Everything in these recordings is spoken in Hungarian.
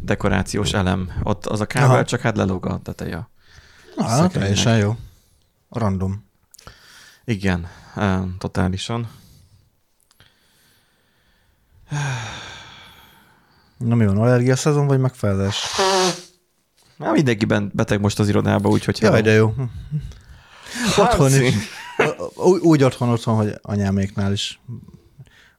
dekorációs elem. Ott az a kábel, Aha. csak hát lelóg a teteje. Szekénynek. teljesen jó. Random. Igen, totálisan. Na mi van, allergia szezon vagy megfázás? Na, mindenkiben beteg most az irodába, úgyhogy... Jaj, de jó. Otthon Hát, is. Úgy, úgy otthon, otthon, hogy anyáméknál is.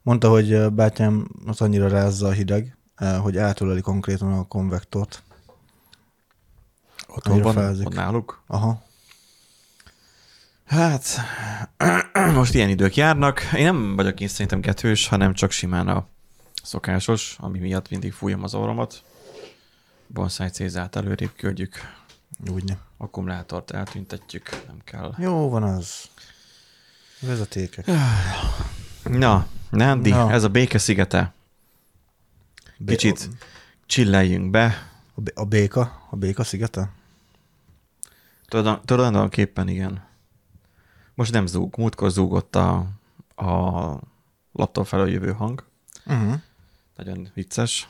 Mondta, hogy bátyám az annyira rázza a hideg, hogy átöleli konkrétan a konvektort. Otthon van, fázik. náluk. Aha. Hát, most ilyen idők járnak. Én nem vagyok én szerintem kettős, hanem csak simán a szokásos, ami miatt mindig fújom az orromat. Bonsai Cézát előrébb küldjük, Úgy ne. akkumulátort eltüntetjük, nem kell. Jó van az. Vezetékek. Na, Nandi, Na. ez a béke szigete. Kicsit chilleljünk be. A, bé- a béka? A béka szigete? Tulaj- Tulajdonképpen igen. Most nem zúg, múltkor zúgott a, a laptop felől jövő hang. Uh-huh. Nagyon vicces.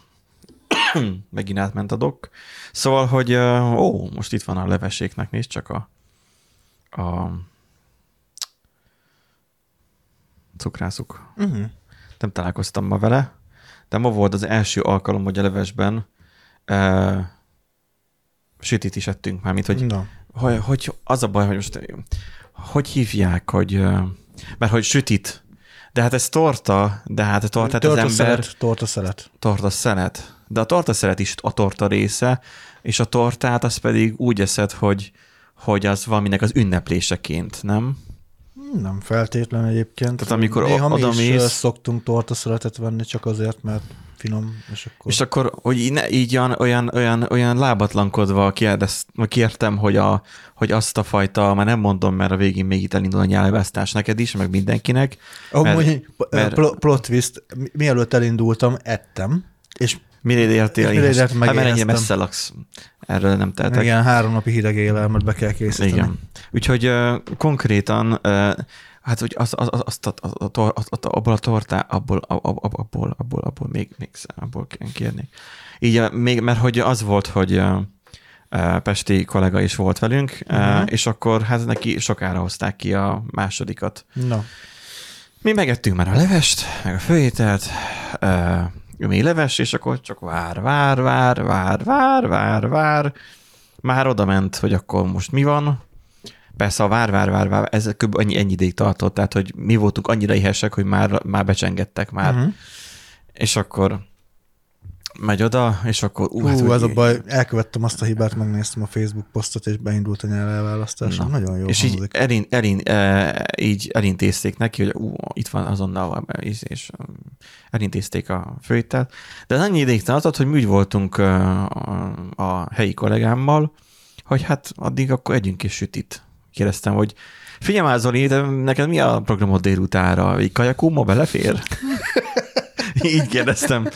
Megint átment a dok. Szóval, hogy ó, most itt van a leveséknek, nézd csak a, a cukrászuk. Uh-huh. Nem találkoztam ma vele, de ma volt az első alkalom, hogy a levesben uh, sütit is ettünk már, mint hogy, Na. hogy, hogy az a baj, hogy most hogy hívják, hogy ö, mert hogy sütit, de hát ez torta, de hát a tortát az Torta ember szelet, torta szelet. torta szelet. De a torta szelet is a torta része, és a tortát az pedig úgy eszed, hogy, hogy az valaminek az ünnepléseként, nem? Nem feltétlen egyébként. Tehát amikor Néha mi is ö, szoktunk torta szeletet venni csak azért, mert finom, és akkor... És akkor, hogy így, ne, így olyan, olyan, olyan, olyan lábatlankodva kérdez, kértem, hogy, a, hogy azt a fajta, már nem mondom, mert a végén még itt elindul a nyelvesztás neked is, meg mindenkinek. Amúgy mert- mert, mert- plot twist, mi- mielőtt elindultam, ettem, és Mire értél? Éhes? Hát mert ennyi megéreztem. messze laksz. Erről nem tehetek. igen, három napi hideg élelmet be kell készíteni. Igen. Úgyhogy uh, konkrétan, uh, hát hogy az, az, az, azt a, a, a, tor- az, az, abból a tortá, abból, abból, abból, abból, abból még, még abból kérnék. Így, még, mert hogy az volt, hogy Pesti kollega is volt velünk, uh, Mhm. és akkor hát neki sokára hozták ki a másodikat. Na, Mi megettünk már a levest, meg a főételt, még leves, és akkor csak vár, vár, vár, vár, vár, vár, vár. Már oda ment, hogy akkor most mi van. Persze a vár, vár, vár, vár, ez kb. ennyi, ennyi ideig tartott, tehát hogy mi voltunk annyira éhesek, hogy már, már becsengettek már. uh-huh. És akkor megy oda, és akkor ú, hát, ez hogy- a baj, elkövettem azt a hibát, megnéztem a Facebook posztot, és beindult a nyelv elválasztás. Na. Nagyon jó és így, elin, elin, e, így elintézték neki, hogy ú, itt van azonnal, és, és elintézték a főételt. De ez annyi ideig tartott, hogy mi úgy voltunk a, a helyi kollégámmal, hogy hát addig akkor együnk is sütit. Kérdeztem, hogy figyelj már Zoli, de neked mi a programod délutánra? Így kajakúma belefér? így kérdeztem.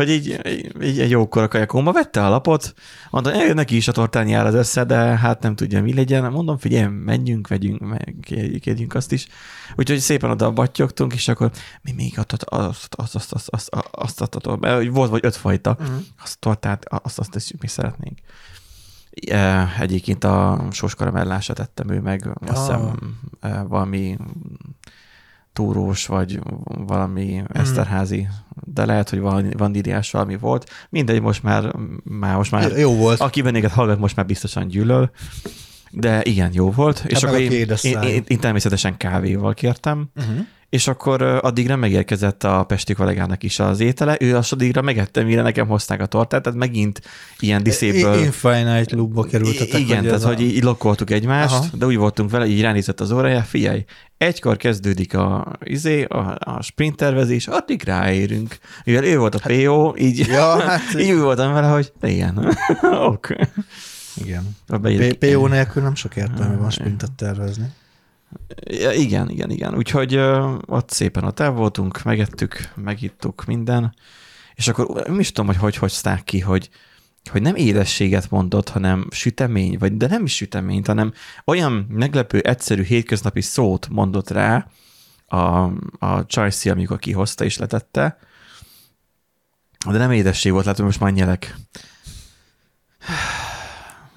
Hogy így, így egy jókora kajakóma vette a lapot, mondta, "Eh, neki is a tortán jár az össze, de hát nem tudja, mi legyen. Mondom, figyelj, menjünk, vegyünk, kérjünk azt is. Úgyhogy szépen oda battyogtunk, és akkor mi még azt, azt, azt, azt, azt, azt, azt, azt, azt, azt mert volt vagy öt fajta, Uh-huh. azt a tortát, azt, azt, azt mi szeretnénk. Egyébként a sós karamellását ettem ő meg, azt hiszem e, valami túrós, vagy valami eszterházi, de lehet, hogy valami vaníliás valami volt. Mindegy, most már, már most már, Jó volt. aki bennünket hallgat, most már biztosan gyűlöl. De igen, jó volt. és Hát meg akkor én, én, én, én, természetesen kávéval kértem, Uh-huh. És akkor addigra megérkezett a pesti kollégának is az étele, ő azt addigra megette, mire nekem hozták a tortát, tehát megint ilyen diszéből... Infinite loopba kerültetek. Igen, hogy tehát ez hogy a... így lokkoltuk egymást, Aha. De úgy voltunk vele, így ránézett az órája, figyelj, egykor kezdődik a, izé, a, a sprint tervezés, addig ráérünk. Mivel ő volt a PO, így, Ja, hát így úgy voltam vele, hogy igen, ok. igen. Beír- P- PO nélkül nem sok értelme van sprintet tervezni. Ja, igen, igen, igen. Úgyhogy uh, ott szépen ott el voltunk, megettük, megittuk minden, és akkor nem is tudom, hogy hogy hozták ki, hogy, hogy nem édességet mondott, hanem sütemény, vagy de nem is süteményt, hanem olyan meglepő, egyszerű, hétköznapi szót mondott rá a, a Csajci, amikor kihozta és letette, De nem édesség volt, látom, most már nyelek.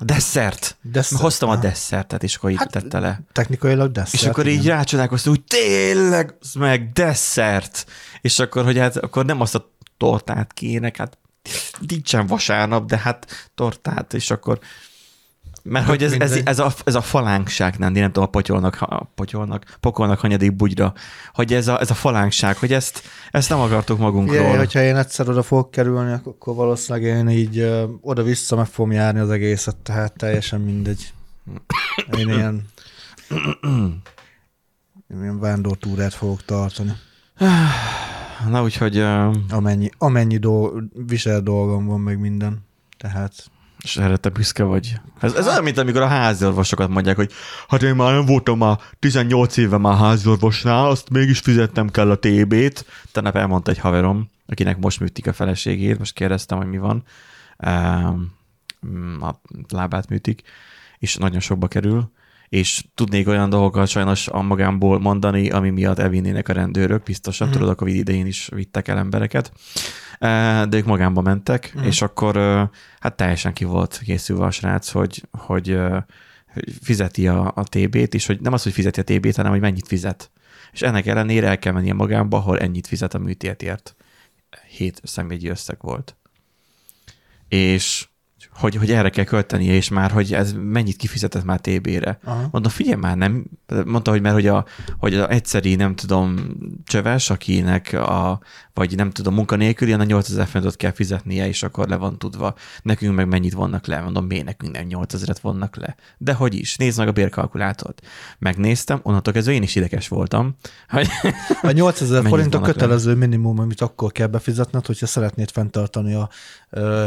A desszert. Desszert, Hoztam a aha. desszertet, és akkor így Hát, tette le. Technikailag desszert. És akkor igen. így rácsodálkoztam, hogy tényleg, meg desszert. És akkor, hogy hát akkor nem azt a tortát kéne, hát nincsen vasárnap, de hát tortát, és akkor mert hogy ez, ez, ez, a, ez a falánkság, nem, nem tudom, a potyolnak, a potyolnak, pokolnak hanyadik bugyra, hogy ez a, ez a falánkság, hogy ezt, ezt nem akartuk magunkról. Igen, hogyha én egyszer oda fogok kerülni, akkor valószínűleg én így ö, oda-vissza meg fogom járni az egészet, tehát teljesen mindegy. Én ilyen, ilyen vándortúrát fogok tartani. Na úgyhogy, ö, Amennyi, amennyi dolg, visel dolgom van, meg minden. Tehát és erre te büszke vagy. Ez, ez olyan, mint amikor a háziorvosokat mondják, hogy hát én már nem voltam már 18 éve már háziorvosnál, azt mégis fizetnem kell a TB-t. Tegnap elmondta egy haverom, akinek most műtik a feleségét, most kérdeztem, hogy mi van. Um, a lábát műtik, és nagyon sokba kerül, és tudnék olyan dolgokat sajnos a magámból mondani, ami miatt elvinnének a rendőrök, biztosan, Mhm. tudod, a Covid idején is vittek el embereket, de ők magámba mentek, Mhm. és akkor hát teljesen ki volt készülve a srác, hogy, hogy, hogy fizeti a, a TB-t, és hogy nem az, hogy fizeti a TB-t, hanem hogy mennyit fizet. És ennek ellenére el kell mennie magámba, ahol ennyit fizet a műtétért. Hét személyi összeg volt. És hogy, hogy erre kell költenie, és már, hogy ez mennyit kifizetett már TB-re. Aha. Mondom, figyelj már, nem, mondta, hogy mert hogy a, hogy az egyszeri, nem tudom, csöves, akinek a, vagy nem tudom, munkanélküli, annak 8000 forintot kell fizetnie, és akkor le van tudva. Nekünk meg mennyit vonnak le? Mondom, miért nekünk nem 8000-et vonnak le? De hogy is, nézd meg a bérkalkulátort. Megnéztem, onnantól kezdve én is ideges voltam, hogy A 8000 Mennyit forint a vannak kötelező minimum, amit akkor kell befizetned, hogyha szeretnéd fenntartani a ö,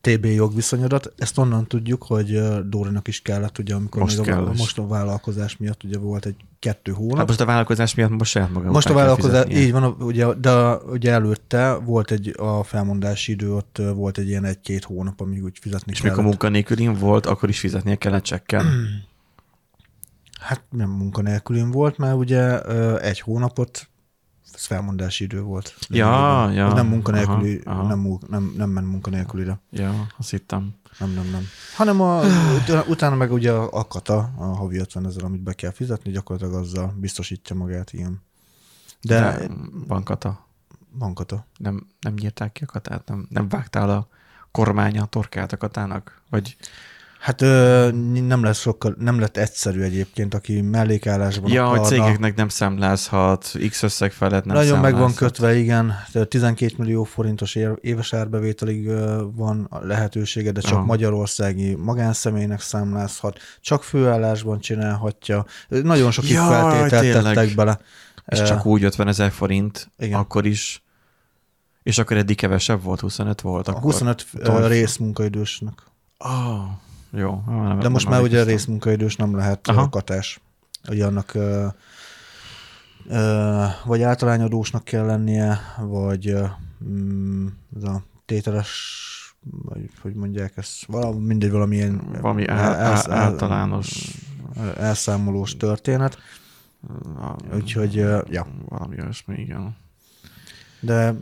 TB jogviszonyodat. Ezt onnan tudjuk, hogy Dórinak is kellett, ugye, amikor Most még a, most a vállalkozás miatt ugye volt egy kettő hónap. hát most a vállalkozás miatt most saját maga Most a vállalkozás, így van, ugye, de ugye előtte volt egy a felmondási idő, ott volt egy ilyen egy-két hónap, amíg úgy fizetni És mikor kellett. munkanélkülin volt, akkor is fizetnie kellett csekkel. Hát nem munkanélkülén volt, mert ugye egy hónapot felmondási idő volt. Ja, Lényegében. ja. Nem munkanélküli, Aha, aha. Nem, nem, nem ment munkanélkülire. Ja, azt hittem. Nem, nem, nem. Hanem a, utána- meg ugye a kata, a havi 50 ezer, amit be kell fizetni, gyakorlatilag azzal biztosítja magát. De, De, De van kata. van kata. Nem, nem nyírták ki a katát? Nem, nem vágtál a kormánya a torkát a katának? Vagy Hát ö, nem lesz sokkal, nem lett egyszerű egyébként, aki mellékállásban ja, hogy akarna. cégeknek nem számlázhat, x összeg felett nem Nagyon meg van számlázhat. kötve, igen. Tehát 12 millió forintos éves árbevételig van lehetősége, de csak Aha. magyarországi magánszemélynek számlázhat, csak főállásban csinálhatja. Nagyon sok Jaj, feltételt tényleg. tettek bele. És csak úgy 50 ezer forint, Igen. akkor is. És akkor eddig kevesebb volt, 25 volt. Akkor. 25 Tolf. részmunkaidősnek. Oh, jó. Nem, De most nem már ugye emlékeztem. részmunkaidős nem lehet Aha. Katás. Ugye annak ö, ö, vagy általányadósnak kell lennie, vagy mm, ez a tételes, vagy hogy mondják ezt, valami, mindegy, valamilyen Valami el- elsz- el- általános elszámolós történet. Úgyhogy, ja. Valami olyasmi, igen. De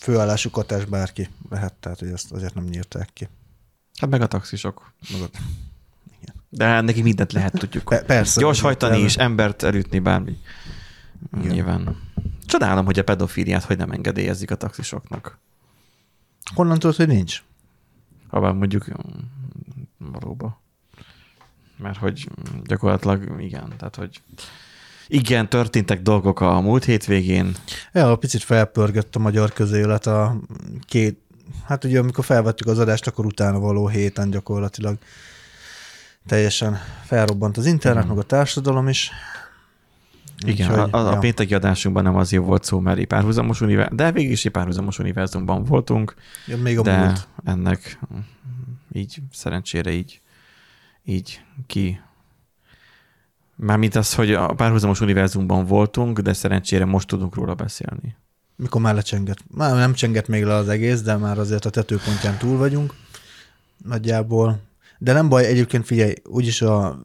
főállású katás bárki lehet, tehát hogy ezt azért nem nyírták ki. Hát meg a taxisok. Meg a- De neki mindent lehet, tudjuk. Pe- persze. Gyors hajtani is, embert elütni, bármi. Igen. Nyilván. Csodálom, hogy a pedofíliát hogy nem engedélyezik a taxisoknak. Honnan tudod, hogy nincs? Habár mondjuk mm, valóban. Mert hogy gyakorlatilag igen, tehát hogy igen, történtek dolgok a múlt hétvégén. Ja, picit felpörgött a magyar közélet a két, hát ugye amikor felvettük az adást, akkor utána való héten gyakorlatilag teljesen felrobbant az internet, Mhm. meg a társadalom is. Igen, Úgyhogy, a, a, ja. pénteki adásunkban nem azért volt szó, mert egy párhuzamos univerzum, de végig is egy párhuzamos univerzumban voltunk, Ja, még a de múlt. ennek így szerencsére így, így ki Mármint az, hogy a párhuzamos univerzumban voltunk, de szerencsére most tudunk róla beszélni. Mikor már lecsengett. Már nem csengett még le az egész, de már azért a tetőpontján túl vagyunk. Nagyjából. De nem baj, egyébként figyelj, úgyis a,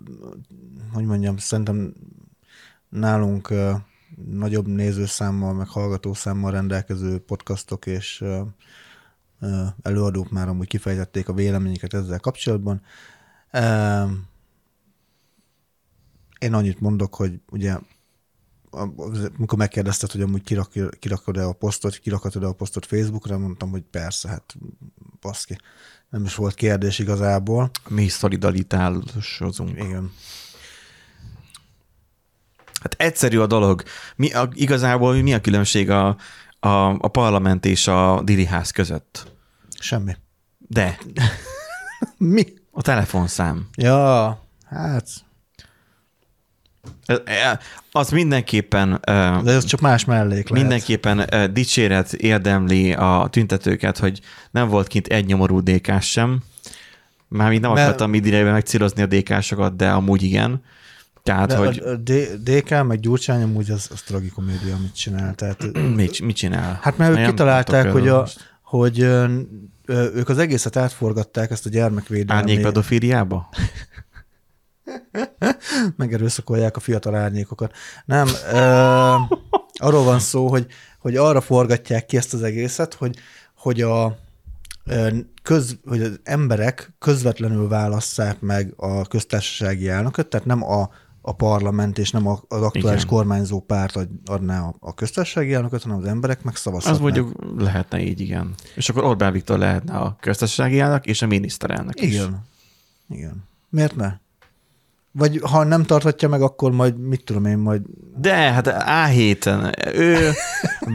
hogy mondjam, szerintem nálunk uh, nagyobb nézőszámmal, meg hallgatószámmal rendelkező podcastok és uh, ö, előadók már amúgy kifejtették a véleményeket ezzel kapcsolatban. Én annyit mondok, hogy ugye amikor megkérdezted, hogy amúgy kirak, kirakod-e a posztot, kirakod-e a posztot Facebookra, mondtam, hogy persze, hát baszki. Nem is volt kérdés igazából. Mi szolidaritálosozunk. Igen. Hát egyszerű a dolog. Mi a, igazából mi a különbség a, a, a parlament és a diriház között? Semmi. De. Mi? A telefonszám. Ja, hát az mindenképpen... De ez csak más mellék lehet. Mindenképpen dicséret érdemli a tüntetőket, hogy nem volt kint egy nyomorú dékás sem. Mármint nem Mert... akartam idejében megcélozni a dékásokat, de amúgy igen. Tehát, de hogy... A DK meg Gyurcsány amúgy az, az tragikomédia, amit csinál. Tehát... mit, mit csinál? Hát mert ők kitalálták, hogy, a, hogy ők az egészet átforgatták ezt a gyermekvédelmi... Árnyék pedofíliába? Megerőszakolják a fiatal árnyékokat. Nem, ö, arról van szó, hogy, hogy arra forgatják ki ezt az egészet, hogy, hogy a köz, hogy az emberek közvetlenül válasszák meg a köztársasági elnököt, tehát nem a, a parlament és nem az aktuális Igen. kormányzó párt adná a, a köztársasági elnököt, hanem az emberek meg szavazhatnak. Az mondjuk lehetne így, igen. És akkor Orbán Viktor lehetne a köztársasági elnök és a miniszterelnök is. Igen. Igen. Miért ne? Vagy ha nem tarthatja meg, akkor majd mit tudom én, majd... De, hát A héten ő,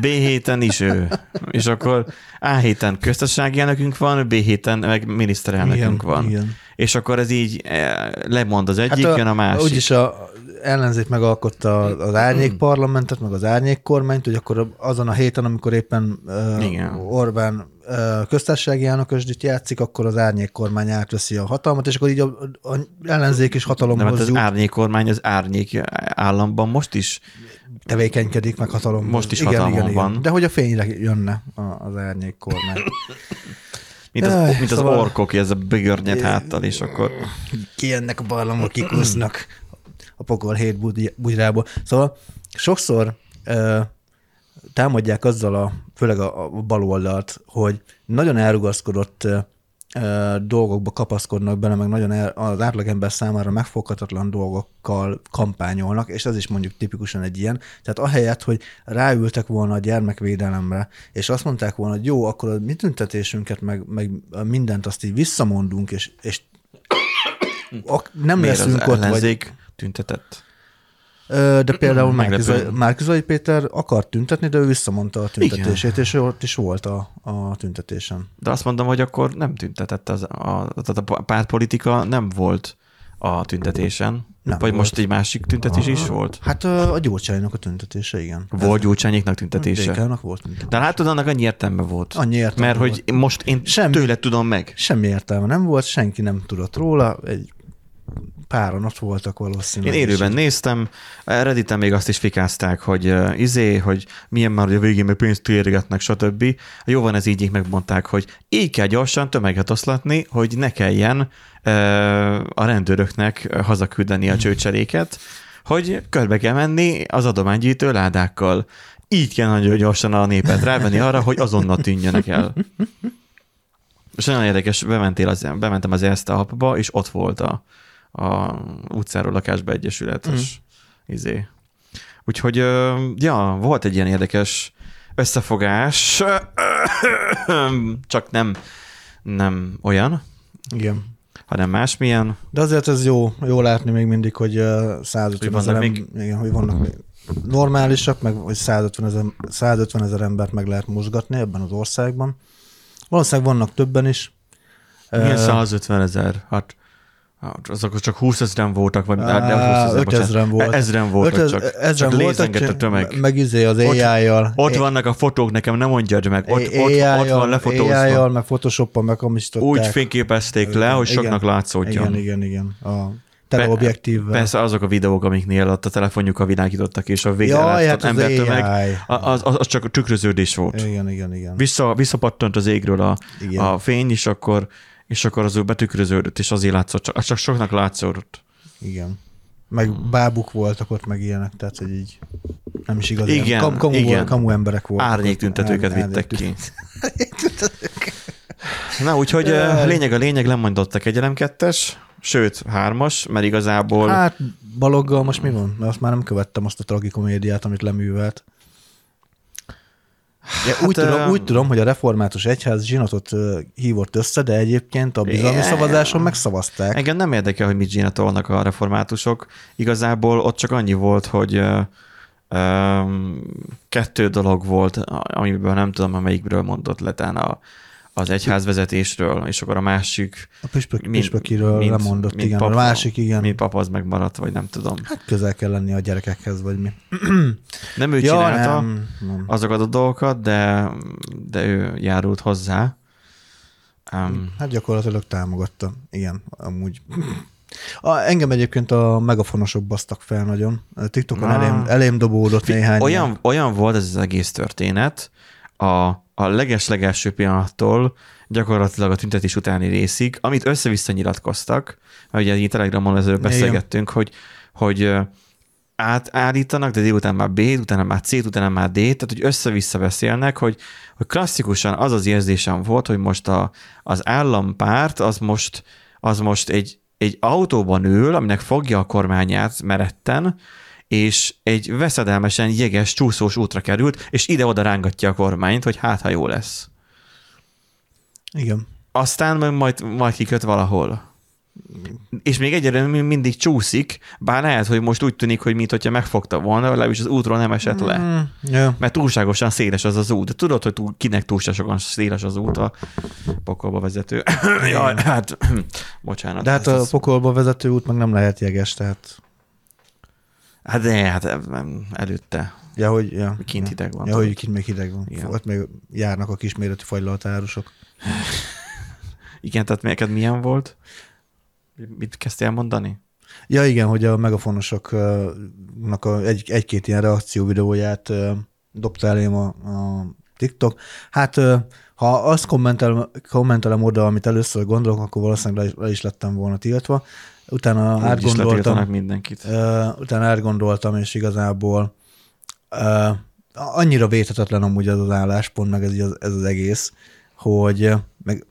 B héten is ő. És akkor A héten köztársasági elnökünk van, B héten meg miniszterelnökünk igen, van. Igen. És akkor ez így eh, lemond az egyik, hát a, jön a másik. Úgyis a ellenzék megalkotta az árnyék parlamentet, meg az árnyék kormányt, hogy akkor azon a héten, amikor éppen uh, Orbán uh, köztársasági elnökösdit játszik, akkor az árnyék kormány átveszi a hatalmat, és akkor így a, a ellenzék is hatalomhoz Nem, hát az árnyék kormány az árnyék államban most is tevékenykedik, meg hatalom. Most is igen, hatalom igen, van. Igen. De hogy a fényre jönne az árnyék kormány. mint az, Jaj, mint szóval... az orkok, ez a bigörnyet háttal, és akkor... Kijönnek a barlangok, kikusznak a pokol hét bugyrából. Szóval sokszor támadják azzal a, főleg a, a baloldalt, hogy nagyon elrugaszkodott dolgokba kapaszkodnak bele, meg nagyon el, az átlagember számára megfoghatatlan dolgokkal kampányolnak, és ez is mondjuk tipikusan egy ilyen. Tehát ahelyett, hogy ráültek volna a gyermekvédelemre, és azt mondták volna, hogy jó, akkor a mi tüntetésünket, meg, meg mindent azt így visszamondunk, és, és nem Miért leszünk ott, ellenzék? vagy tüntetett? De például Márkizai Péter akart tüntetni, de ő visszamondta a tüntetését, Igen. és ő ott is volt a, a tüntetésen. De azt mondom, hogy akkor nem tüntetett, az, a, tehát a pártpolitika nem volt a tüntetésen. Nem Vagy volt. most egy másik tüntetés a, is volt? Hát a, Gyurcsánynak a tüntetése, igen. Volt Gyurcsányéknak tüntetése? Dékának volt tüntetése. De látod, annak annyi értelme volt. Annyi értelme Mert volt. hogy most én semmi, tőle tudom meg. Semmi értelme nem volt, senki nem tudott róla, egy páran ott voltak valószínűleg. Én élőben néztem, Redditen még azt is fikázták, hogy uh, izé, hogy milyen már, hogy a végén meg pénzt térgetnek, stb. Jó van, ez így, így megmondták, hogy így kell gyorsan tömeget oszlatni, hogy ne kelljen uh, a rendőröknek hazaküldeni a csőcseréket, hogy körbe kell menni az adománygyűjtő ládákkal. Így kell nagyon gyorsan a népet rávenni arra, hogy azonnal tűnjenek el. És nagyon érdekes, bementél az, bementem az ezt a és ott volt a, a utcáról lakásba egyesületes mm. izé. Úgyhogy, ja, volt egy ilyen érdekes összefogás, csak nem, nem olyan. Igen. Hanem másmilyen. De azért ez jó, jó látni még mindig, hogy 150 hogy ezer, még... igen, hogy vannak még normálisak, meg hogy 150 ezer, 150 ezer embert meg lehet mozgatni ebben az országban. Valószínűleg vannak többen is. Milyen 150 ezer? Hát Hát, azok csak 20 ezeren voltak, vagy Á, nem 20 ezer, 5 ezeren volt. Ezeren voltak Öt, csak. Ezeren csak lézengett a tömeg. Meg izé az AI-jal. Ott, ott vannak a fotók, nekem nem mondjad meg. Ott, ott, ott van lefotózva. AI-jal, meg Photoshop-on megkamisították. Úgy fényképezték le, hogy igen, soknak látszódjon. Igen, igen, igen. A teleobjektívvel. Persze azok a videók, amiknél ott a telefonjukkal világítottak, és a végre ja, hát embertömeg, az, az, az, csak tükröződés volt. Igen, igen, igen. Vissza, visszapattant az égről a, a fény, és akkor és akkor az ő betükröződött, és azért látszott, csak, csak soknak látszódott. Igen. Meg bábuk voltak ott, meg ilyenek, tehát hogy így nem is igaz. Igen, Kam, kamu, igen. kamu emberek voltak. Árnyék tüntetőket vittek ki. Na, úgyhogy uh, lényeg a lényeg, lemondottak egy elem kettes, sőt, hármas, mert igazából... Hát Baloggal most mi van? Mert azt már nem követtem azt a tragikomédiát, amit leművelt. Ja, Hát, úgy, tudom, úgy tudom, hogy a református egyház zsinatot hívott össze, de egyébként a bizalmi Ja. szavazáson megszavazták. Engem nem érdekel, hogy mit zsinatolnak a reformátusok. Igazából ott csak annyi volt, hogy kettő dolog volt, amiből nem tudom, amelyikről mondott letán a, az egyházvezetésről, és akkor a másik, A püspök, mint- püspökiről mint- lemondott, mint igen. pap- a másik, igen. mint pap az megmaradt, vagy nem tudom. Hát közel kell lenni a gyerekekhez, vagy mi. Nem ő ja, csinálta nem, nem. azokat a dolgokat, de, de ő járult hozzá. Um, Hát gyakorlatilag támogatta. Igen, amúgy. A, engem egyébként a megafonosok basztak fel nagyon. A TikTokon Na. elém, elém dobódott néhány. olyan, olyan volt ez az egész történet, a, a leges-legelső pillanattól gyakorlatilag a tüntetés utáni részig, amit össze-vissza nyilatkoztak, mert ugye így Telegramon Igen. beszélgettünk, hogy, hogy átállítanak, de délután már B, utána már C, utána már D, tehát hogy össze-vissza beszélnek, hogy, hogy klasszikusan az az érzésem volt, hogy most a, az állampárt az most, az most egy, egy autóban ül, aminek fogja a kormányát meretten, és egy veszedelmesen jeges, csúszós útra került, és ide-oda rángatja a kormányt, hogy hát, ha jó lesz. Igen. Aztán majd, majd kiköt valahol. És még még mindig csúszik, bár lehet, hogy most úgy tűnik, hogy mint hogyha megfogta volna, legalábbis az útról nem esett le. Mm, ja. Mert túlságosan széles az az út. De tudod, hogy túl, kinek túlságosan széles az út a pokolba vezető. Jaj, hát, bocsánat. De hát a pokolba vezető út meg nem lehet jeges, tehát Hát de, hát nem, előtte. ja, hogy, ja, Kint hideg van, Ja, tudod. hogy kint még hideg van. Igen. Ott még járnak a kisméretű fagylaltárusok. Igen, tehát neked milyen volt? Mit kezdtél mondani? Ja, igen, hogy a megafonosoknak a egy, egy-két ilyen reakció videóját dobta elém a, a TikTok. Hát ha azt kommentelem, kommentelem oda, amit először gondolok, akkor valószínűleg le is, le is lettem volna tiltva. Utána Úgy átgondoltam, mindenkit. ö, utána átgondoltam, és igazából ö, annyira védhetetlen amúgy az az álláspont, meg ez, az, ez az egész, hogy meg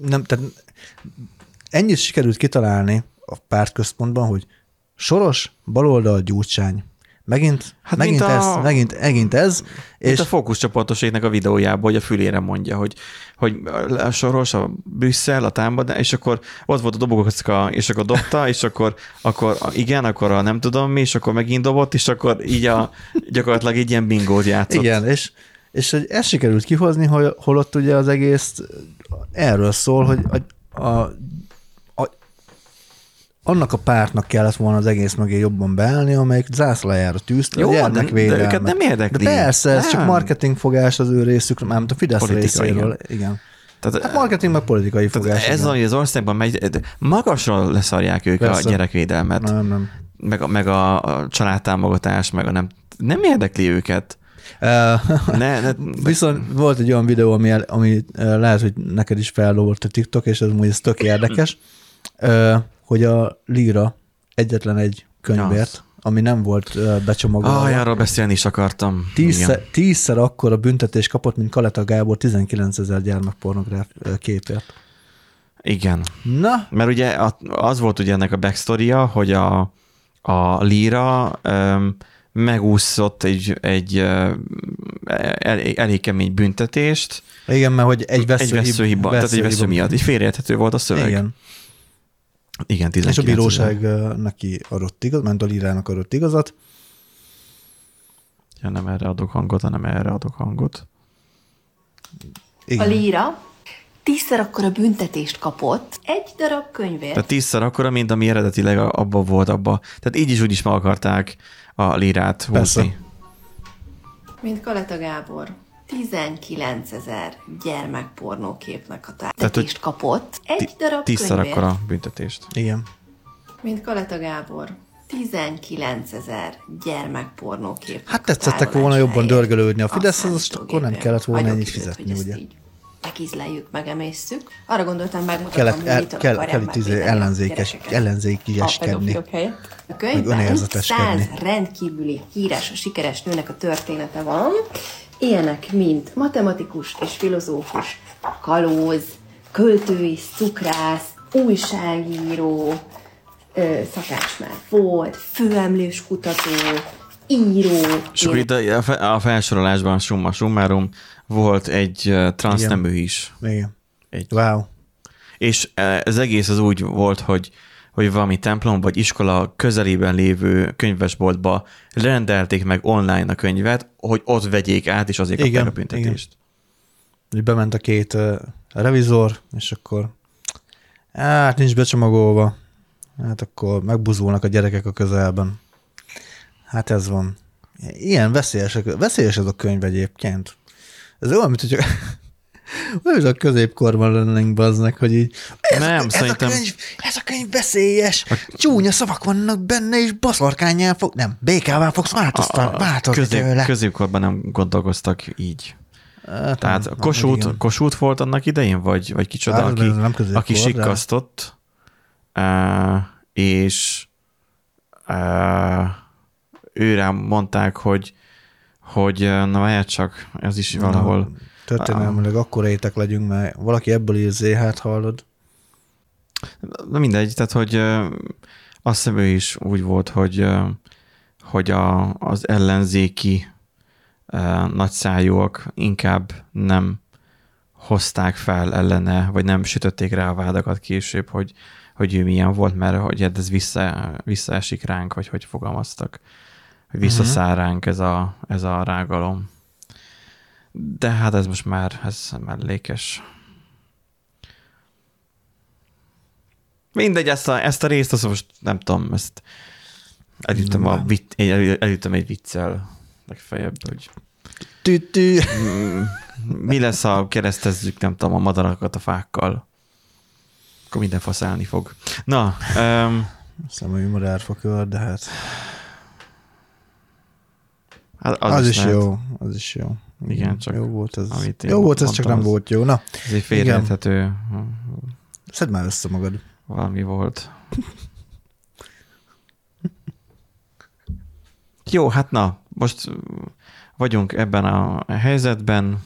nem, tehát ennyit sikerült kitalálni a pártközpontban, hogy Soros, baloldal, gyurcsány. Megint, Hát megint, ez, a- megint, megint ez, És a fókuszcsoportoséknak a videójában, hogy a fülére mondja, hogy, hogy a Soros, a Brüsszel, a támadás, és akkor ott volt a dobogókocka, és akkor dobta, és akkor, akkor igen, akkor a nem tudom mi, és akkor megint dobott, és akkor így a, gyakorlatilag így ilyen bingót játszott. igen, és, és hogy ezt sikerült kihozni, hogy holott ugye az egész erről szól, hogy a, a, annak a pártnak kellett volna az egész mögé jobban beállni, amelyik zászlajára tűzte Jó, a de, gyermekvédelmet. de őket nem érdekli. De persze, ez nem. csak marketing fogás az ő részükről, mármint a Fidesz Politika, részéről. Igen. Tehát, Hát marketing meg politikai fogás. ez, igen. hogy az országban megy, de magasról leszarják ők Persze. a gyerekvédelmet, Nem, nem. meg, a, meg a, a családtámogatás, meg a nem, nem érdekli őket. Uh, Ne, ne, Viszont volt egy olyan videó, ami, ami lehet, hogy neked is feldobott a TikTok, és ez mondjuk ez tök érdekes, hogy a Lira egyetlen egy könyvért, ami nem volt becsomagolva. Ah, arról beszélni is akartam. Tízszer, tízszer akkora büntetés kapott, mint Kaleta Gábor 19 ezer gyermekpornográf képért. Igen. Na, Mert ugye a- az volt ugye ennek a backstory hogy a, a Lira um, megúszott egy, egy uh, el, elég kemény büntetést, igen, mert hogy egy vesző, egy veszőhiba, tehát egy vesző miatt. Így félreérthető volt a szöveg. Igen. Igen 19 És a bíróság ö, neki adott igaz, ment a Lirának adott igazat. Ja, nem erre adok hangot, hanem erre adok hangot. A Igen. líra tízszer akkora büntetést kapott egy darab könyvért. Tehát tízszer akkora, mint ami eredetileg abban volt abba. Tehát így is úgy is meg akarták a lírát Persze. húzni. mint Kaleta Gábor. 19 ezer gyermekpornóképnek a hogy tárgyatést kapott egy darab Tízszer akkora büntetést. Igen. Mint Kaleta Gábor. 19 ezer gyermekpornókép. Hát tetszettek volna jobban dörgölődni a Fideszhez, azt akkor nem kellett volna ennyit fizetni, ugye? Megízleljük, megemészszük. Arra gondoltam, megmutatom, Kellett- hogy el- mitől kell- kell itt izé ellenzékes- ellenzékieskedni. A könyvben. 100 rendkívüli híres, sikeres nőnek a története van. Ilyenek, mint matematikus és filozófus, kalóz, költő is, cukrász, újságíró, ö, szakács már volt, főemlős kutató, író. És akkor itt a, a fe- a felsorolásban summa summarum volt egy transznemű is. Igen. Egy. Wow. És ez egész az úgy volt, hogy hogy valami templom vagy iskola közelében lévő könyvesboltba rendelték meg online a könyvet, hogy ott vegyék át, és azért kapták Igen, a büntetést. Így bement a két uh, revizor, és akkor hát nincs becsomagolva. Hát akkor megbuzulnak a gyerekek a közelben. Hát ez van. Ilyen veszélyes, veszélyes ez a könyv egyébként. Ez olyan, mint hogy olyan, a középkorban lennénk baznak, hogy így ez, Nem, ez, szerintem- a könyv, ez a könyv veszélyes, csúnya szavak vannak benne, és baszorkányjal fog, nem, békával fogsz változtatni, változni közép, tőle. középkorban nem gondolkoztak így. Hát Tehát nem, Kossuth, igen. Kossuth volt annak idején, vagy, vagy kicsoda, Hát, aki, nem aki de- sikkasztott, uh, és uh, őre mondták, hogy, hogy uh, na várjál csak, ez is valahol, Történelmileg akkor étek legyünk, mert valaki ebből ír zéhát, hallod? na mindegy, tehát hogy azt hiszem ő is úgy volt, hogy, hogy a, az ellenzéki nagyszájúak inkább nem hozták fel ellene, vagy nem sütötték rá a vádakat később, hogy, hogy ő milyen volt, mert hogy ez vissza, visszaesik ránk, vagy hogy fogalmaztak, hogy visszaszáll ránk ez a, ez a rágalom. De hát ez most már, ez mellékes. Mindegy, ezt a, ezt a részt, azt most nem tudom, ezt elütöm, a, vit, el- elütöm egy viccel legfeljebb, hogy Tű-tű. Mm, mi lesz, ha keresztezzük, nem tudom, a madarakat a fákkal? Akkor minden faszálni fog. Na, um, Hiszem, hogy madárfakör, de hát az, az, az is lehet. jó, az is jó. Igen, csak jó volt ez. amit Jó volt ez, csak nem az- volt jó. Na, Ez egy félreérthető szedd már össze magad. valami volt. Jó, hát na, most vagyunk ebben a helyzetben.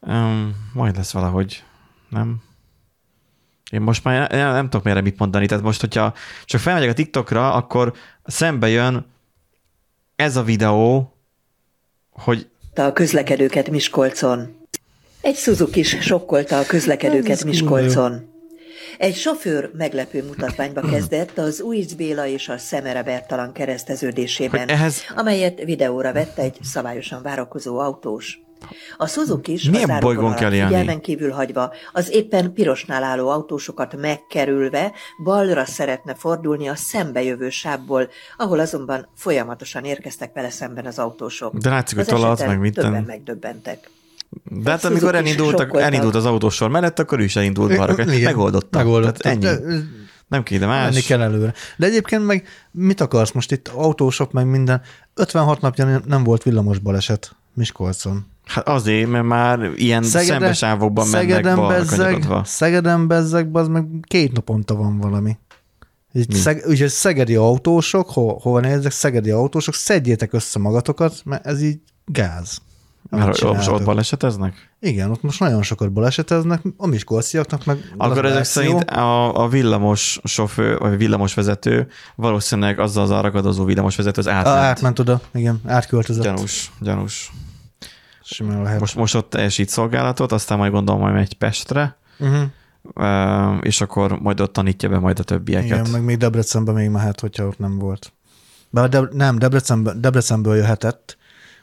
Um, majd lesz valahogy, nem? Én most már nem, nem tudok merre mit mondani. Tehát most, hogyha csak felmegyek a TikTokra, akkor szembe jön ez a videó, hogy a közlekedőket Miskolcon. Egy Suzuki is sokkolta a közlekedőket Miskolcon. Egy sofőr meglepő mutatványba kezdett az Újc Béla és a Szemere Bertalan kereszteződésében, ehhez- amelyet videóra vette egy szabályosan várakozó autós. A Suzuki is Milyen a bolygón kell élni? figyelmen kívül hagyva, az éppen pirosnál álló autósokat megkerülve balra szeretne fordulni a szembejövő sávból, ahol azonban folyamatosan érkeztek vele szemben az autósok. De látszik, hogy Az eseten meg mit Többen megdöbbentek. De hát amikor elindultak, elindult az autósor mellett, akkor ő is elindult balra. Megoldotta. Megoldotta. Ennyi. Nem kéne Menni más. kell előre. De egyébként meg mit akarsz most itt autósok, meg minden. 56 napja nem volt villamos baleset Miskolcon. Hát azért, mert már ilyen szembesávokban mennek balra bezzeg. Szegeden bezzeg, az meg két naponta van valami. Így szeg, ugye szegedi autósok, ho, hova nézzek, szegedi autósok, szedjétek össze magatokat, mert ez így gáz. Mert ott, ott baleseteznek? Igen, ott most nagyon sokat baleseteznek, a miskolciaknak meg Akkor ezek szerint a, a villamos sofőr, vagy villamos vezető valószínűleg azzal az arragadozó villamos vezető az A, átment. átment oda, igen, átköltözött. Gyanús, gyanús. Simán lehet. Most, most ott teljesít szolgálatot, aztán majd gondolom majd megy Pestre, Uh-huh. és akkor majd ott tanítja be majd a többieket. Igen, meg még Debrecenbe még mehet, hogyha ott nem volt. Bár de, nem, Debrecenben, Debrecenből jöhetett,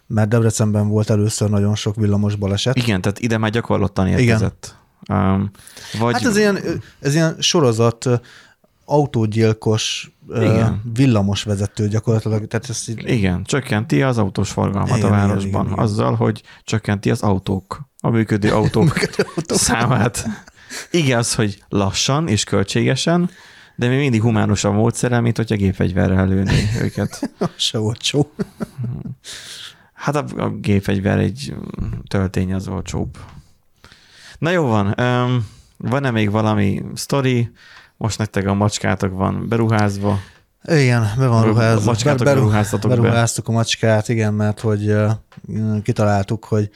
mert Debrecenben volt először nagyon sok villamos baleset. Igen, tehát ide már gyakorlottan érkezett. Um, vagy Hát ez ilyen, ez ilyen sorozat autógyilkos Igen. villamos vezető gyakorlatilag. Tehát ezt így, Igen, csökkenti az autós forgalmat Igen, a városban, igen, igen. azzal, hogy csökkenti az autók, a működő autók számát. Igaz, hogy lassan és költségesen, de még mindig humánusabb módszerrel, mint hogyha gépfegyverrel lőni őket. se olcsó. Hát a, a gépfegyver egy mm, töltény az olcsóbb. Na jó van, um, van-e még valami sztori? Most nektek a macskátok van beruházva. Igen, be van ruházva. macskátok Be- beru- beruháztatok be. Beruháztuk a macskát, igen, mert hogy kitaláltuk, hogy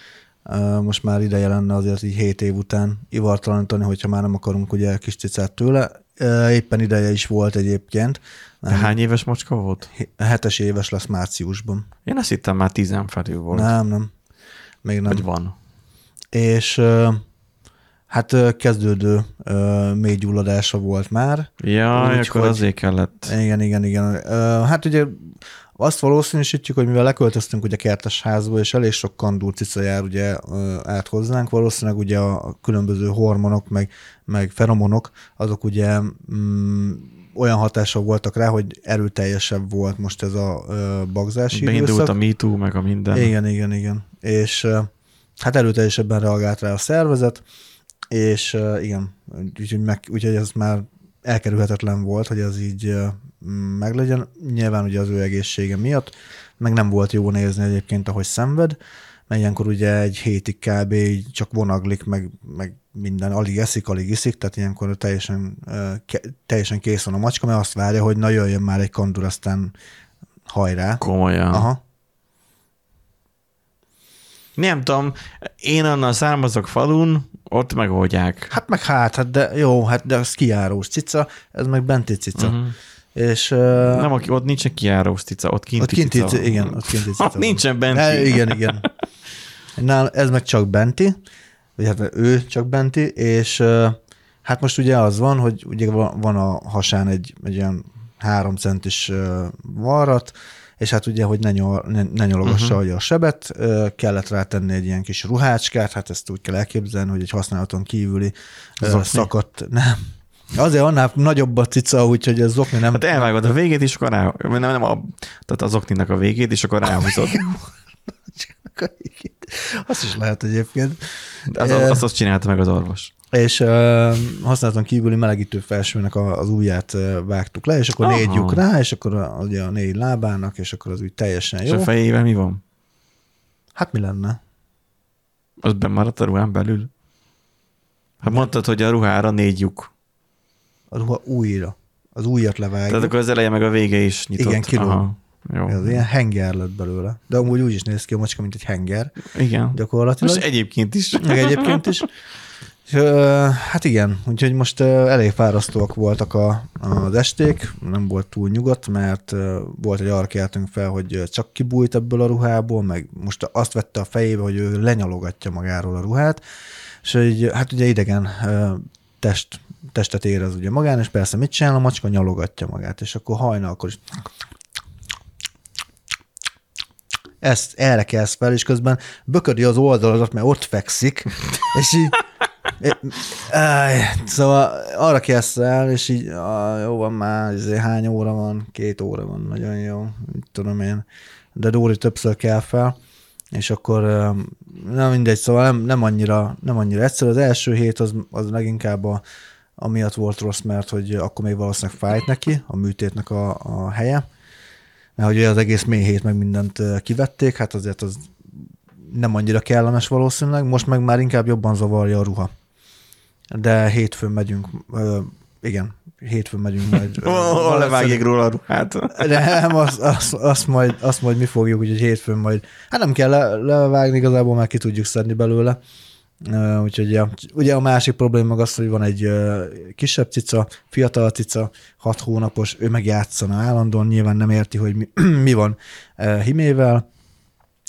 Most már ideje lenne azért így 7 év után ivartalanítani, hogyha már nem akarunk ugye kis cicát tőle. Éppen ideje is volt egyébként. De hány éves macska volt? Hetes éves lesz márciusban. Én azt hittem már tizen felül volt. Nem, nem. Még nem. Vagy van. És hát kezdődő ö, mély gyulladása volt már. Jaj, Úgy, akkor hogy- azért kellett. Igen, igen, igen. Ö, Hát ugye azt valószínűsítjük, hogy mivel leköltöztünk ugye kertes házba, és elég sok kandúr cica jár ugye át hozzánk, valószínűleg ugye a különböző hormonok, meg, meg feromonok, azok ugye mm, olyan hatása voltak rá, hogy erőteljesebb volt most ez a ö, bagzási Beindult időszak. a MeToo, meg a minden. Igen, igen, igen. És ö, hát erőteljesebben reagált rá a szervezet, és igen, úgyhogy, meg, úgyhogy ez már elkerülhetetlen volt, hogy ez így ö, meglegyen. Nyilván ugye az ő egészsége miatt, meg nem volt jó nézni egyébként, ahogy szenved, mert ilyenkor ugye egy hétig kb. csak vonaglik, meg, meg minden, alig eszik, alig iszik, tehát ilyenkor teljesen, ke- teljesen kész van a macska, mert azt várja, hogy na jöjjön már egy kandur, aztán hajrá. Komolyan. Aha. Nem tudom, én onnan származok falun, ott megoldják. Hát meg hát, hát de jó, hát de az kijárós cica, ez meg benti cica. Uh-huh. És uh, Nem, aki- ott nincsen kiárós cica, ott kinti ott kinti, cica. cica, igen, ott kinti cica. Ott nincsen benti. Ne, igen, igen. Nál, ez meg csak benti, vagy hát ő csak benti, és uh, hát most ugye az van, hogy ugye van van a hasán egy, egy olyan három centis uh, varrat, és hát ugye, hogy ne, nyol, ne, ne nyologassa uh-huh. a sebet, kellett rátenni egy ilyen kis ruhácskát, hát ezt úgy kell elképzelni, hogy egy használaton kívüli Zokni? szakadt, nem, Azért annál nagyobb a cica, úgyhogy ez zokni nem... Hát elvágod a végét, és akkor rá... Nem, nem a, tehát az okninak a végét, és akkor ráhúzod. Azt is lehet egyébként. De Az, az, azt, azt csinálta meg az orvos. És uh, használaton kívüli melegítő felsőnek a, az ujját uh, vágtuk le, és akkor Aha. négy lyuk rá, és akkor a, ugye a négy lábának, és akkor az úgy teljesen És jó. a fejével mi van? Hát mi lenne? Az bemaradt a ruhán belül? Hát mondtad, hogy a ruhára négy lyuk. A ruha újra. Az újat levágjuk. Tehát akkor az eleje meg a vége is nyitott. Igen, kilóg. Aha. Jó. Ez ilyen henger lett belőle. De amúgy úgy is néz ki a macska, mint egy henger. Igen. Gyakorlatilag. Most egyébként is. meg egyébként is. Hát igen, úgyhogy most elég fárasztóak voltak a, az esték, nem volt túl nyugodt, mert volt egy arra keltünk fel, hogy csak kibújt ebből a ruhából, meg most azt vette a fejébe, hogy ő lenyalogatja magáról a ruhát, és így, hát ugye idegen test, testet érez ugye magán, és persze mit csinál a macska? Nyalogatja magát, és akkor hajnalkor is ezt erre kelsz fel, és közben böködi az oldaladat, mert ott fekszik, és így szóval arra kelsz el, és így ah, jó van már, izé, hány óra van? Két óra van, nagyon jó, tudom én. De Dóri többször kell fel, és akkor nem mindegy, szóval nem, nem, annyira, nem annyira egyszerű. Az első hét az, az leginkább a, amiatt volt rossz, mert hogy akkor még valószínűleg fájt neki, a műtétnek a, a helye, mert hogy az egész mély meg mindent kivették, hát azért az nem annyira kellemes valószínűleg, most meg már inkább jobban zavarja a ruha. De hétfőn megyünk, ö, igen, hétfőn megyünk majd. valószínűleg- levágják róla a ruhát. nem, azt, azt, azt, majd, azt majd mi fogjuk, úgyhogy hétfőn majd, hát nem kell le, levágni, igazából már ki tudjuk szedni belőle. Uh, úgyhogy ja. ugye a másik probléma az, hogy van egy uh, kisebb cica, fiatal cica, hat hónapos, ő meg játszana állandóan, nyilván nem érti, hogy mi, mi van uh, Himével,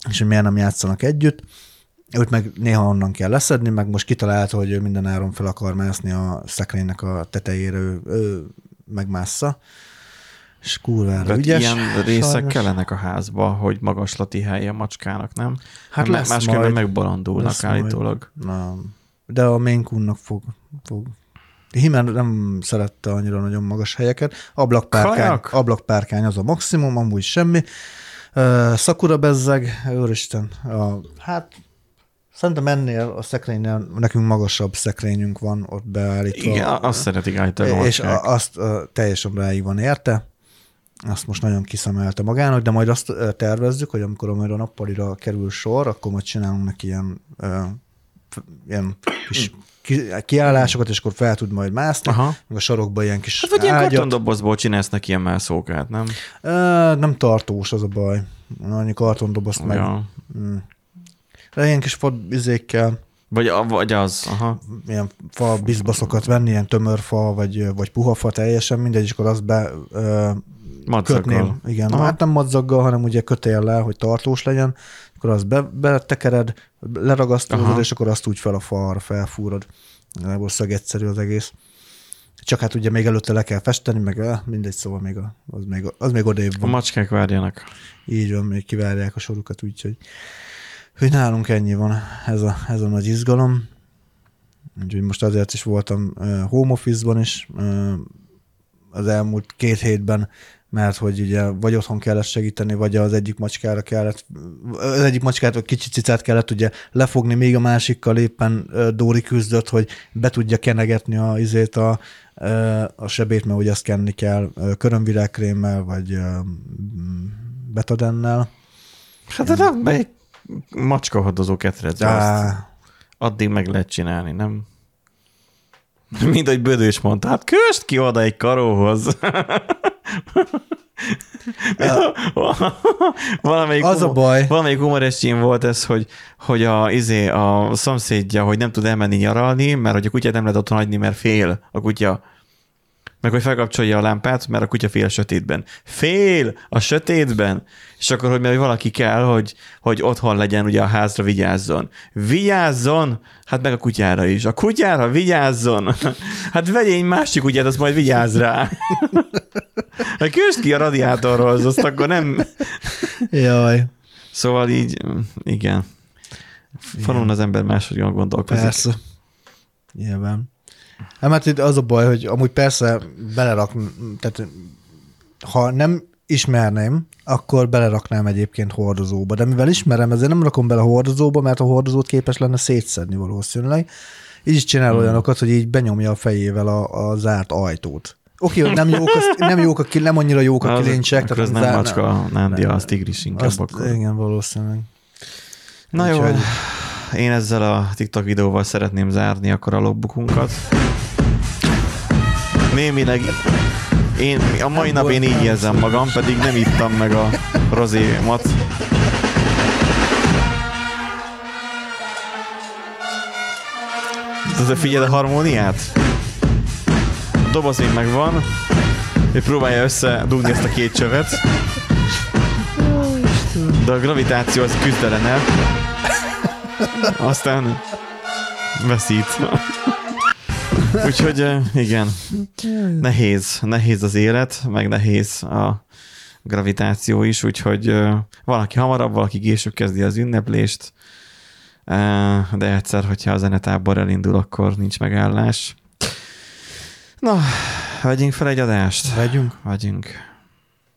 és hogy miért nem játszanak együtt. Őt meg néha onnan kell leszedni, meg most kitalálta, hogy ő minden áron fel akar mászni a szekrénynek a tetejére, ő, ő megmássza. És kurvára ügyes. ilyen részek sajnos. kellenek a házba, hogy magaslati hely a macskának, nem? Hát Mert lesz Másképpen majd. megbolondulnak Lesz majd. állítólag. Na, de a Maine Coon-nak fog, fog. Himen nem szerette annyira nagyon magas helyeket. Ablakpárkány, Kajak? ablakpárkány az a maximum, amúgy semmi. Uh, Sakura bezzeg, úristen, a, hát szerintem ennél a szekrénynél nekünk magasabb szekrényünk van ott beállítva. Igen, azt szeretik állítólag a és a, azt uh, teljesen ráig van érte. Azt most nagyon kiszemelte magának, de majd azt tervezzük, hogy amikor majd a nappalira kerül sor, akkor majd csinálunk neki ilyen, ö, ilyen kis ki, kiállásokat, és akkor fel tud majd mászni, Aha. meg a sarokba ilyen kis Hát vagy ilyen ágyat. kartondobozból csinálsz neki ilyen mászókát, nem? Ö, nem tartós az a baj. Annyi kartondobozt meg. Ja. Mm. De ilyen kis fa izékkel, Vagy, a- vagy az, aha. ilyen fa bizbaszokat venni, ilyen tömörfa, vagy, vagy puha fa, teljesen mindegy, és akkor azt be ö, Madzaggal. kötném. Igen, Aha. hát nem madzaggal, hanem ugye kötéllel, hogy tartós legyen, akkor azt be, betekered, leragasztod, Aha. és akkor azt úgy fel a falra felfúrod. Nagyjából szögegyszerű az egész. Csak hát ugye még előtte le kell festeni, meg eh, mindegy, szóval még a, az, még, az még odébb A van. macskák várjanak. Így van, még kivárják a sorukat, úgyhogy hogy nálunk ennyi van, ez a, ez a nagy izgalom. Úgyhogy most azért is voltam home office-ban is az elmúlt két hétben, mert hogy ugye vagy otthon kellett segíteni, vagy az egyik macskára kellett, az egyik macskát, vagy kicsit cicát kellett ugye lefogni, még a másikkal éppen Dóri küzdött, hogy be tudja kenegetni a, izét a, a sebét, mert ugye azt kenni kell körömvirágkrémmel, vagy betadennel. Hát de rak be egy macska hordozó ketrecbe, azt Á, addig meg lehet csinálni, nem? Mint hogy Bödő is mondta, hát köst ki oda egy karóhoz. valamelyik, Az a baj. Valamelyik humorescsén volt ez, hogy, hogy a, izé, a szomszédja, hogy nem tud elmenni nyaralni, mert hogy a kutyát nem lehet otthon hagyni, mert fél a kutya. Meg hogy felkapcsolja a lámpát, mert a kutya fél a sötétben. Fél a sötétben! És akkor, hogy mert valaki kell, hogy, hogy otthon legyen, ugye a házra vigyázzon. Vigyázzon! Hát meg a kutyára is. A kutyára vigyázzon! Hát vegye egy másik kutyát, az majd vigyáz rá. Hát kösd ki a radiátorról, az azt akkor nem... jaj, Szóval így, igen. Falun az ember máshogyan gondolkozik. persze. Nyilván. Hát mert itt az a baj, hogy amúgy persze belerak, tehát ha nem ismerném, akkor beleraknám egyébként hordozóba. De mivel ismerem, ezért nem rakom bele hordozóba, mert a hordozót képes lenne szétszedni valószínűleg. Így is csinál Hmm. olyanokat, hogy így benyomja a fejével a, a zárt ajtót. Oké, hogy nem jók, az, nem jók a, nem annyira jók a Az- kilincsek. Az tehát nem zár- macska, Nándi, az tigris inkább Azt, akkor. igen, valószínűleg. Na jó, Úgyhogy- én ezzel a TikTok videóval szeretném zárni akkor a logbukunkat. Némileg én a mai nap én így érzem magam, pedig nem ittam meg a rozémat. De figyeld a harmóniát? A doboz még megvan, ő próbálja összedugni ezt a két csövet. De a gravitáció az küzdelene. Aztán veszít. Úgyhogy eh, igen, nehéz, nehéz az élet, meg nehéz a gravitáció is, úgyhogy eh, valaki hamarabb, valaki később kezdi az ünneplést, Eh, de egyszer, hogyha a zenetábor elindul, akkor nincs megállás. Na, vegyünk fel egy adást. Vegyünk. Vegyünk.